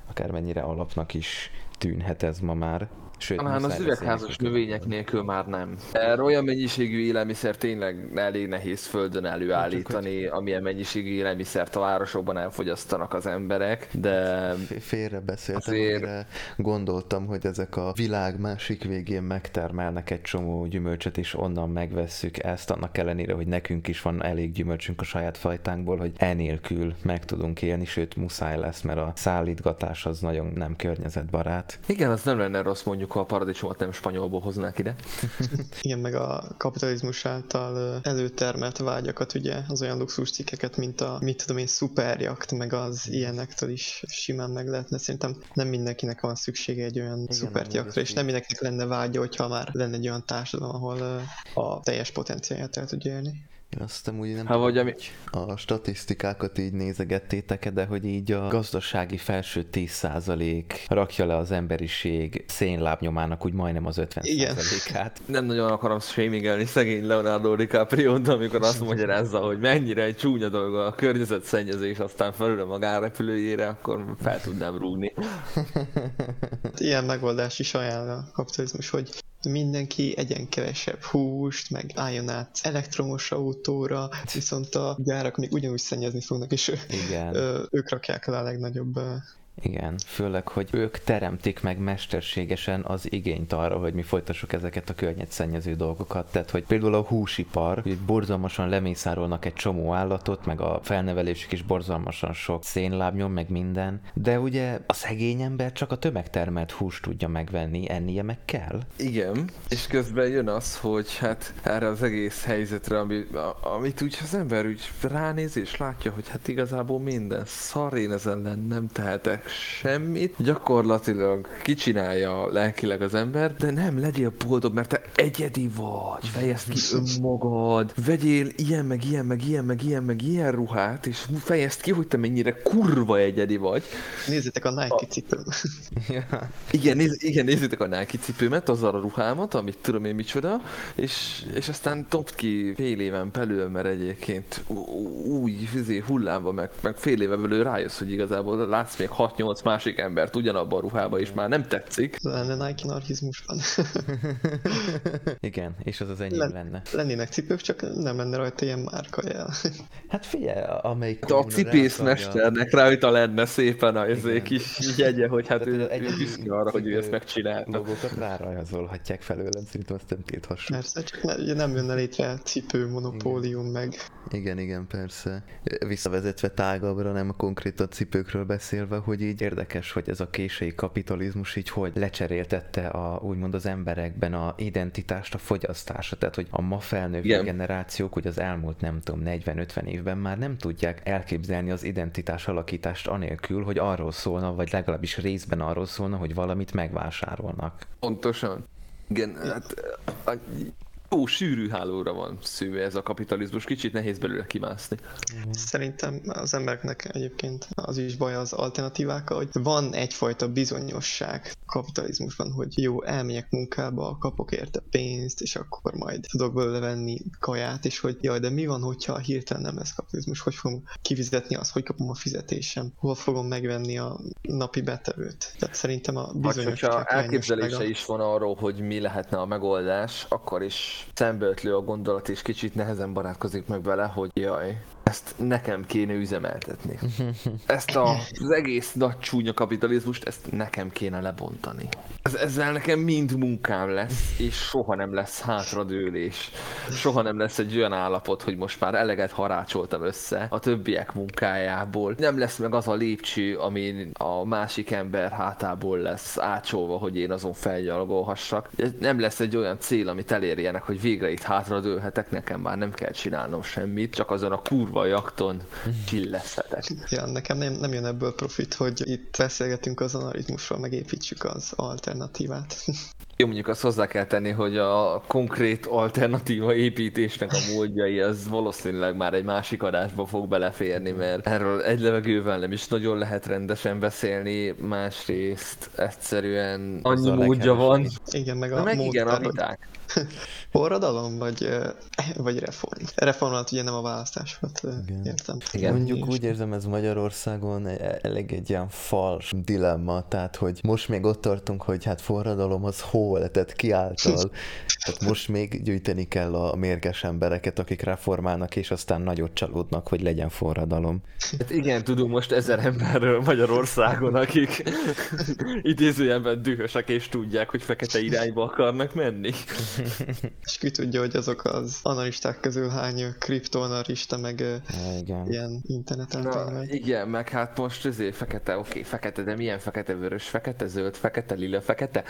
akármennyire alapnak is tűnhet ez ma már. Sőt, Talán az üvegházas növények nélkül már nem. Erre olyan mennyiségű élelmiszer tényleg elég nehéz földön előállítani, hogy... amilyen mennyiségű élelmiszert a városokban elfogyasztanak az emberek, de... Félre beszéltem, azért... gondoltam, hogy ezek a világ másik végén megtermelnek egy csomó gyümölcsöt, és onnan megvesszük ezt, annak ellenére, hogy nekünk is van elég gyümölcsünk a saját fajtánkból, hogy enélkül meg tudunk élni, sőt muszáj lesz, mert a szállítgatás az nagyon nem környezetbarát. Igen, az nem lenne rossz mondjuk mondjuk a paradicsomot nem spanyolból hoznák ide. Igen, meg a kapitalizmus által előtermelt vágyakat, ugye, az olyan luxus cikkeket, mint a, mit tudom én, szuperjakt, meg az ilyenektől is simán meg lehetne. Szerintem nem mindenkinek van szüksége egy olyan szuperjaktra, és nem mindenkinek lenne vágya, hogyha már lenne egy olyan társadalom, ahol a teljes potenciáját el tudja élni. Én azt hiszem, úgy nem hát, tudom, ami... a statisztikákat így nézegettétek de hogy így a gazdasági felső 10% rakja le az emberiség szénlábnyomának úgy majdnem az 50%-át. Nem nagyon akarom shamingelni szegény Leonardo dicaprio de amikor azt magyarázza, hogy mennyire egy csúnya dolog a környezetszennyezés, aztán felül a magánrepülőjére, akkor fel tudnám rúgni. Ilyen megoldás is ajánl a kapitalizmus, hogy mindenki egyen kevesebb húst, meg álljon át elektromos autóra, viszont a gyárak még ugyanúgy szennyezni fognak, és Igen. ők rakják le a legnagyobb igen, főleg, hogy ők teremtik meg mesterségesen az igényt arra, hogy mi folytassuk ezeket a környezetszennyező dolgokat. Tehát, hogy például a húsipar, hogy borzalmasan lemészárolnak egy csomó állatot, meg a felnevelésük is borzalmasan sok szénlábnyom, meg minden. De ugye a szegény ember csak a tömegtermelt húst tudja megvenni, ennie meg kell. Igen, és közben jön az, hogy hát erre az egész helyzetre, ami, amit úgy az ember úgy ránéz és látja, hogy hát igazából minden szar, én ezen nem tehetek semmit, gyakorlatilag kicsinálja lelkileg az ember, de nem legyél boldog, mert te egyedi vagy, fejezd ki önmagad, vegyél ilyen, meg ilyen, meg ilyen, meg ilyen, meg ilyen ruhát, és fejezd ki, hogy te mennyire kurva egyedi vagy. Nézzétek a Nike cipőm. igen, néz, igen, nézzétek a Nike cipőmet, azzal a ruhámat, amit tudom én micsoda, és, és aztán topt ki fél éven belül, mert egyébként új fizé hullámba, meg, meg fél éve belül rájössz, hogy igazából látsz még hat 6-8 másik embert ugyanabban a ruhába is már nem tetszik. Lenne Nike narchizmusban. Igen, és az az enyém Len- lenne. Lennének cipők, csak nem lenne rajta ilyen márkajel. Hát figyelj, amelyik... Hát a cipészmesternek rajta lenne szépen a kis jegye, hogy hát Tehát ő, ő büszke arra, hogy ő ezt megcsinálta. Logókat rárajzolhatják felőlem, szerintem azt nem tilthassuk. Persze, csak ne, ugye nem jönne létre cipő, monopólium, meg Igen, igen, persze. Visszavezetve tágabbra, nem konkrétan cipőkről beszélve, hogy így érdekes, hogy ez a késői kapitalizmus így hogy lecseréltette a, úgymond az emberekben a identitást, a fogyasztásra. Tehát, hogy a ma felnőtt Igen. generációk, hogy az elmúlt nem tudom, 40-50 évben már nem tudják elképzelni az identitás alakítást anélkül, hogy arról szólna, vagy legalábbis részben arról szólna, hogy valamit megvásárolnak. Pontosan. Igen, hát ó, sűrű hálóra van szűve ez a kapitalizmus, kicsit nehéz belőle kimászni. Szerintem az embereknek egyébként az is baj az alternatívákkal, hogy van egyfajta bizonyosság kapitalizmusban, hogy jó, elmegyek munkába, kapok érte pénzt, és akkor majd tudok belőle venni kaját, és hogy jaj, de mi van, hogyha hirtelen nem lesz kapitalizmus, hogy fogom kifizetni azt, hogy kapom a fizetésem, hol fogom megvenni a napi betevőt. Tehát szerintem a bizonyosság hogyha elképzelése is van arról, hogy mi lehetne a megoldás, akkor is szembeötlő a gondolat, és kicsit nehezen barátkozik meg vele, hogy jaj, ezt nekem kéne üzemeltetni. Ezt a, az egész nagy csúnya kapitalizmust, ezt nekem kéne lebontani. Ez, ezzel nekem mind munkám lesz, és soha nem lesz hátradőlés. Soha nem lesz egy olyan állapot, hogy most már eleget harácsoltam össze a többiek munkájából. Nem lesz meg az a lépcső, ami a másik ember hátából lesz ácsolva, hogy én azon felgyalogolhassak. Nem lesz egy olyan cél, amit elérjenek, hogy végre itt hátradőlhetek, nekem már nem kell csinálnom semmit, csak azon a kurva jakton csilleszhetek. Ja, nekem nem, nem jön ebből profit, hogy itt beszélgetünk az analizmusról, megépítsük az alternatívát. Jó, mondjuk azt hozzá kell tenni, hogy a konkrét alternatíva építésnek a módjai az valószínűleg már egy másik adásba fog beleférni, mert erről egy levegővel nem is nagyon lehet rendesen beszélni, másrészt egyszerűen annyi módja van. Igen, meg Na a meg igen, a viták. forradalom, vagy, ö, vagy reform. Reform alatt ugye nem a választás volt, ö, Igen. értem. Igen. Mondjuk úgy érzem, ez Magyarországon e- elég egy ilyen fals dilemma, tehát hogy most még ott tartunk, hogy hát forradalom az hol, tehát ki által. Tehát most még gyűjteni kell a mérges embereket, akik reformálnak, és aztán nagyot csalódnak, hogy legyen forradalom. Hát igen, tudunk most ezer emberről Magyarországon, akik idézőjelben dühösek és tudják, hogy fekete irányba akarnak menni. És ki tudja, hogy azok az analisták közül hány kriptoanalista, meg igen. ilyen interneten Na, igen, meg hát most ezért fekete, oké, fekete, de milyen fekete, vörös, fekete, zöld, fekete, lila, fekete?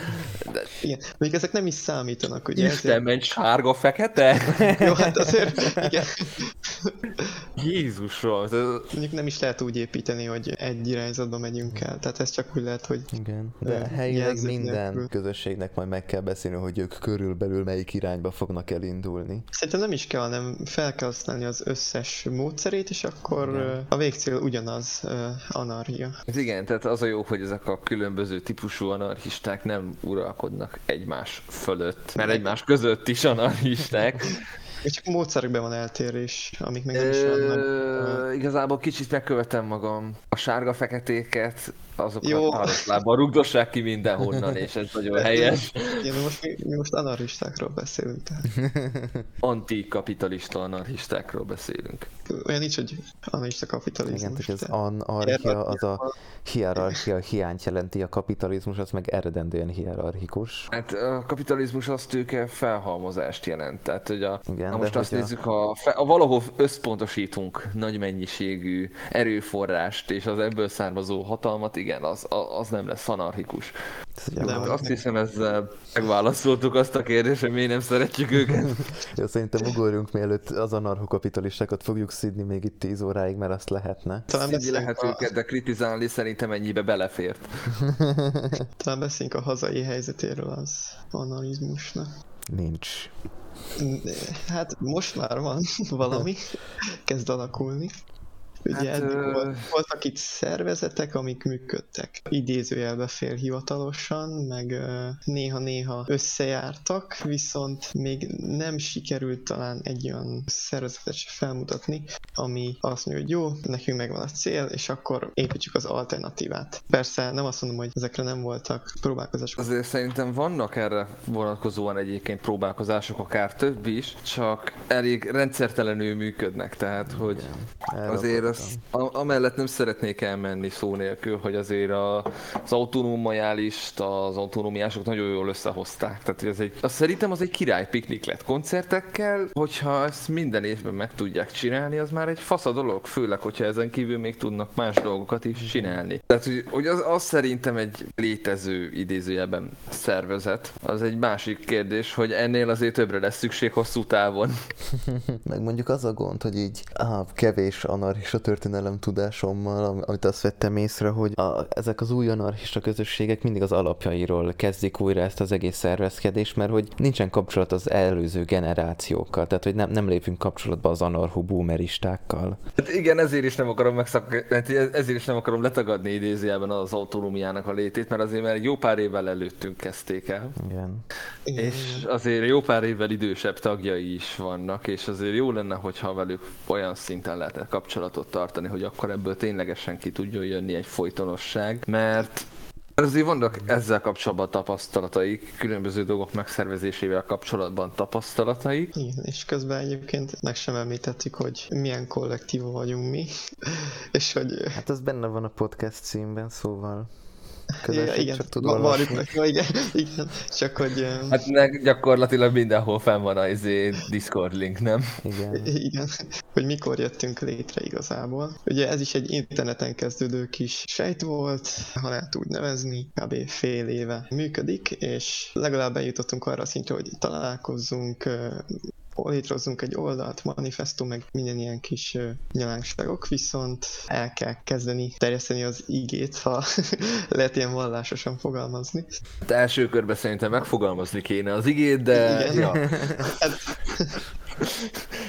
De Igen, még ezek nem is számítanak, ugye? Isten menj, sárga, fekete? Jó, hát azért, igen. Jézusom, ez, Mondjuk nem is lehet úgy építeni, hogy egy irányzatba megyünk el. Tehát ez csak úgy lehet, hogy Igen, de helyileg minden nélkül. közösségnek majd meg kell beszélni, hogy ők körülbelül melyik irányba fognak elindulni. Szerintem nem is kell, hanem fel kell használni az összes módszerét, és akkor Igen. a végcél ugyanaz, anarchia. ez igen, tehát az a jó, hogy ezek a különböző típusú anarchisták nem uralkodnak egymás fölött, mert egymás között is anarchisták. És csak módszerekben van eltérés, amik még nem is vannak. igazából kicsit megkövetem magam. A sárga-feketéket, azokat Jó. hároszlába rugdossák ki mindenhonnan, és ez nagyon helyes. Igen, de most mi, mi most anarchistákról beszélünk. Tehát Antikapitalista anarchistákról beszélünk. olyan nincs, hogy anarchista kapitalizmus. Igen, tehát az anarchia, az a hierarchia hiányt jelenti, a kapitalizmus az meg eredendően hierarchikus. Hát a kapitalizmus az tőke felhalmozást jelent. Tehát, hogy a, Igen, na most azt hogy a- nézzük, a, fe, a valahol összpontosítunk nagy mennyiségű erőforrást, és az ebből származó hatalmat, igen, az, a- az nem lesz anarchikus. De hogy Azt nem. hiszem ezzel megválaszoltuk azt a kérdést, hogy miért nem szeretjük őket. Jó, szerintem ugorjunk, mielőtt az anarchokapitalistákat fogjuk szidni még itt 10 óráig, mert azt lehetne. Talán beszéljünk, lehet a, őket, de kritizálni szerintem ennyibe belefért. talán beszéljünk a hazai helyzetéről az analizmusnak. Nincs. Hát most már van valami, kezd alakulni. Ugye hát, ö... volt, voltak itt szervezetek, amik működtek idézőjelbe félhivatalosan, meg néha-néha összejártak, viszont még nem sikerült talán egy olyan szervezetet se felmutatni, ami azt mondja, hogy jó, nekünk megvan a cél, és akkor építjük az alternatívát. Persze nem azt mondom, hogy ezekre nem voltak próbálkozások. Azért szerintem vannak erre vonatkozóan egyébként próbálkozások, akár több is, csak elég rendszertelenül működnek, tehát hogy azért az, a, amellett nem szeretnék elmenni szó nélkül, hogy azért a, az autonómiálist, az autonómiások nagyon jól összehozták. Tehát ez egy, azt szerintem az egy király piknik lett koncertekkel, hogyha ezt minden évben meg tudják csinálni, az már egy fasz a dolog, főleg, hogyha ezen kívül még tudnak más dolgokat is csinálni. Tehát, hogy, hogy az, az szerintem egy létező idézőjelben szervezet. Az egy másik kérdés, hogy ennél azért többre lesz szükség hosszú távon. Meg mondjuk az a gond, hogy így á, kevés anarchista történelem tudásommal, amit azt vettem észre, hogy a, ezek az új anarchista közösségek mindig az alapjairól kezdik újra ezt az egész szervezkedést, mert hogy nincsen kapcsolat az előző generációkkal, tehát hogy nem, nem lépünk kapcsolatba az anarcho boomeristákkal. Hát igen, ezért is nem akarom megszak... Hát ezért is nem akarom letagadni idézőjelben az autonómiának a létét, mert azért mert jó pár évvel előttünk kezdték el. Igen. És azért jó pár évvel idősebb tagjai is vannak, és azért jó lenne, hogyha velük olyan szinten lehetne kapcsolatot tartani, hogy akkor ebből ténylegesen ki tudjon jönni egy folytonosság, mert Azért vannak ezzel kapcsolatban tapasztalataik, különböző dolgok megszervezésével kapcsolatban tapasztalataik. Igen, és közben egyébként meg sem említettük, hogy milyen kollektíva vagyunk mi, és hogy... Hát ez benne van a podcast címben, szóval közösség, ja, igen, csak tud olvasni. Ja, igen, igen, csak hogy... Hát meg gyakorlatilag mindenhol fenn van az izé Discord link, nem? Igen. Igen, hogy mikor jöttünk létre igazából. Ugye ez is egy interneten kezdődő kis sejt volt, ha lehet úgy nevezni, kb. fél éve működik, és legalább eljutottunk arra a szintre, hogy találkozzunk, létrehozzunk egy oldalt, manifestum, meg minden ilyen kis uh, nyalánkságok, viszont el kell kezdeni terjeszteni az igét, ha lehet ilyen vallásosan fogalmazni. Hát első körben szerintem megfogalmazni kéne az igét, de... Igen. Ja. Hát,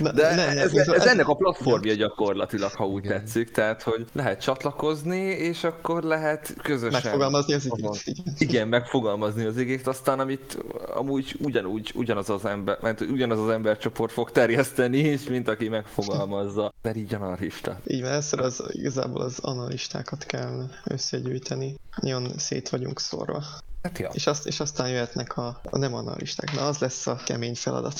de nem, nem, ez, ez, ez ennek a platformja gyakorlatilag, ha úgy Igen. tetszik, tehát hogy lehet csatlakozni, és akkor lehet közösen... Megfogalmazni az igét. Igen, megfogalmazni az igét, aztán amit amúgy ugyanúgy, ugyanaz az ember, mert ugyanaz az embercsoport fog terjeszteni is, mint aki megfogalmazza. Mert így anarchista. Így van, először az, igazából az analistákat kell összegyűjteni. Nagyon szét vagyunk szorva. Hát ja. és, azt, és aztán jöhetnek a, a nem analisták. Na, az lesz a kemény feladat.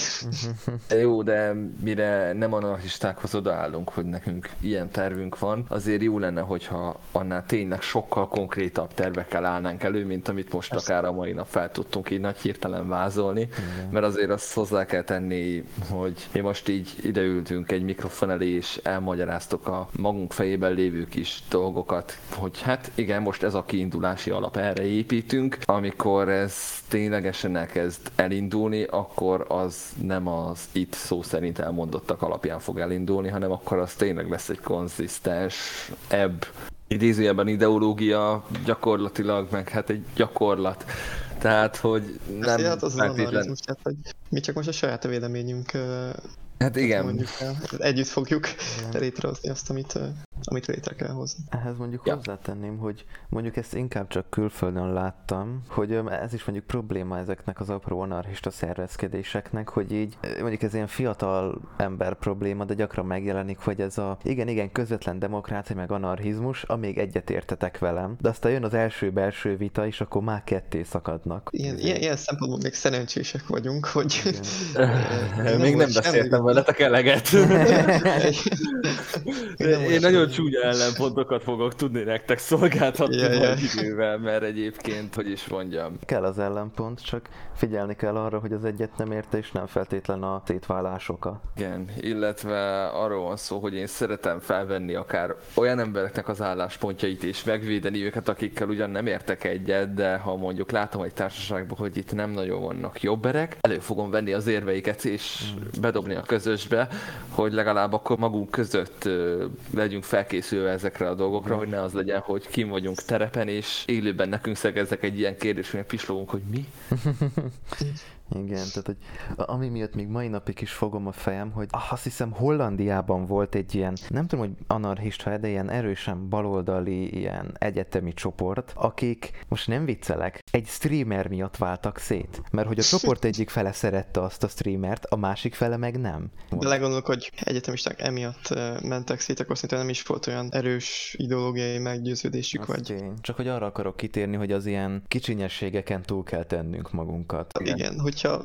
jó, de mire nem analistákhoz odaállunk, hogy nekünk ilyen tervünk van, azért jó lenne, hogyha annál tényleg sokkal konkrétabb tervekkel állnánk elő, mint amit most Persze. akár a mai nap fel tudtunk így nagy hirtelen vázolni, Igen. mert azért azt hozzá kell tenni, hogy mi most így ideültünk egy mikrofon elé, és elmagyaráztok a magunk fejében lévő kis dolgokat, hogy hát igen, most ez a kiindulási alap, erre építünk, amikor ez ténylegesen elkezd elindulni, akkor az nem az itt szó szerint elmondottak alapján fog elindulni, hanem akkor az tényleg lesz egy konzisztens ebb idézőjelben ideológia gyakorlatilag, meg hát egy gyakorlat. Tehát, hogy nem hát az feltétlen... Az hát, hogy mi csak most a saját véleményünk Hát igen. Mondjuk el. Együtt fogjuk létrehozni azt, amit, amit létre kell hozni. Ehhez mondjuk ja. hozzátenném, hogy mondjuk ezt inkább csak külföldön láttam, hogy ez is mondjuk probléma ezeknek az apró anarchista szervezkedéseknek, hogy így mondjuk ez ilyen fiatal ember probléma, de gyakran megjelenik, hogy ez a igen, igen, közvetlen demokrácia meg anarchizmus, amíg egyetértetek velem, de aztán jön az első belső vita, és akkor már ketté szakadnak. Ilyen, ilyen, ilyen szempontból még szerencsések vagyunk, hogy még nem beszéltem veletek eleget. Én nagyon csúnya ellenpontokat fogok tudni nektek szolgáltatni yeah, yeah. idővel, mert egyébként, hogy is mondjam. Kell az ellenpont, csak figyelni kell arra, hogy az egyet nem érte, és nem feltétlen a szétválás oka. Igen, illetve arról van szó, hogy én szeretem felvenni akár olyan embereknek az álláspontjait, és megvédeni őket, akikkel ugyan nem értek egyet, de ha mondjuk látom egy társaságban, hogy itt nem nagyon vannak jobberek, elő fogom venni az érveiket, és mm. bedobni a közösbe, hogy legalább akkor magunk között legyünk felkészülve ezekre a dolgokra, hogy ne az legyen, hogy kim vagyunk terepen, és élőben nekünk szegeznek egy ilyen kérdés, hogy pislogunk, hogy mi? Igen, tehát hogy ami miatt még mai napig is fogom a fejem, hogy azt hiszem Hollandiában volt egy ilyen, nem tudom, hogy anarchista, de ilyen erősen baloldali ilyen egyetemi csoport, akik, most nem viccelek, egy streamer miatt váltak szét. Mert hogy a csoport egyik fele szerette azt a streamert, a másik fele meg nem. De legondolok, hogy egyetemisták emiatt mentek szét, akkor szerintem nem is volt olyan erős ideológiai meggyőződésük, vagy... Tény. Csak hogy arra akarok kitérni, hogy az ilyen kicsinyességeken túl kell tennünk magunkat. Igen, Igen hogyha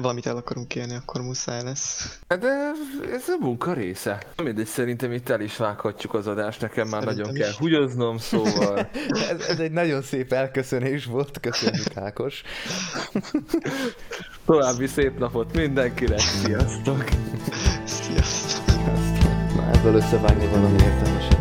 valamit el akarunk élni, akkor muszáj lesz. De ez a munka része. Mindegy, szerintem itt el is vághatjuk az adást, nekem már szerintem nagyon is. kell húgyoznom, szóval... ez, ez egy nagyon szép elköszönés volt, köszönjük Ákos. További szép napot mindenkinek, sziasztok! Sziasztok! Na ebből összevágni valami értelmeset,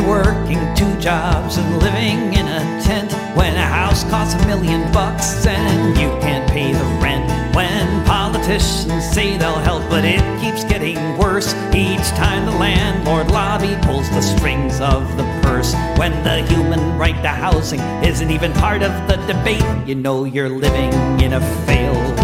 you're working two jobs and living in a tent. When a house costs a million bucks and you can't pay the rent. When politicians say they'll help but it keeps getting worse. Each time the landlord lobby pulls the strings of the purse. When the human right to housing isn't even part of the debate You know you're living in a failed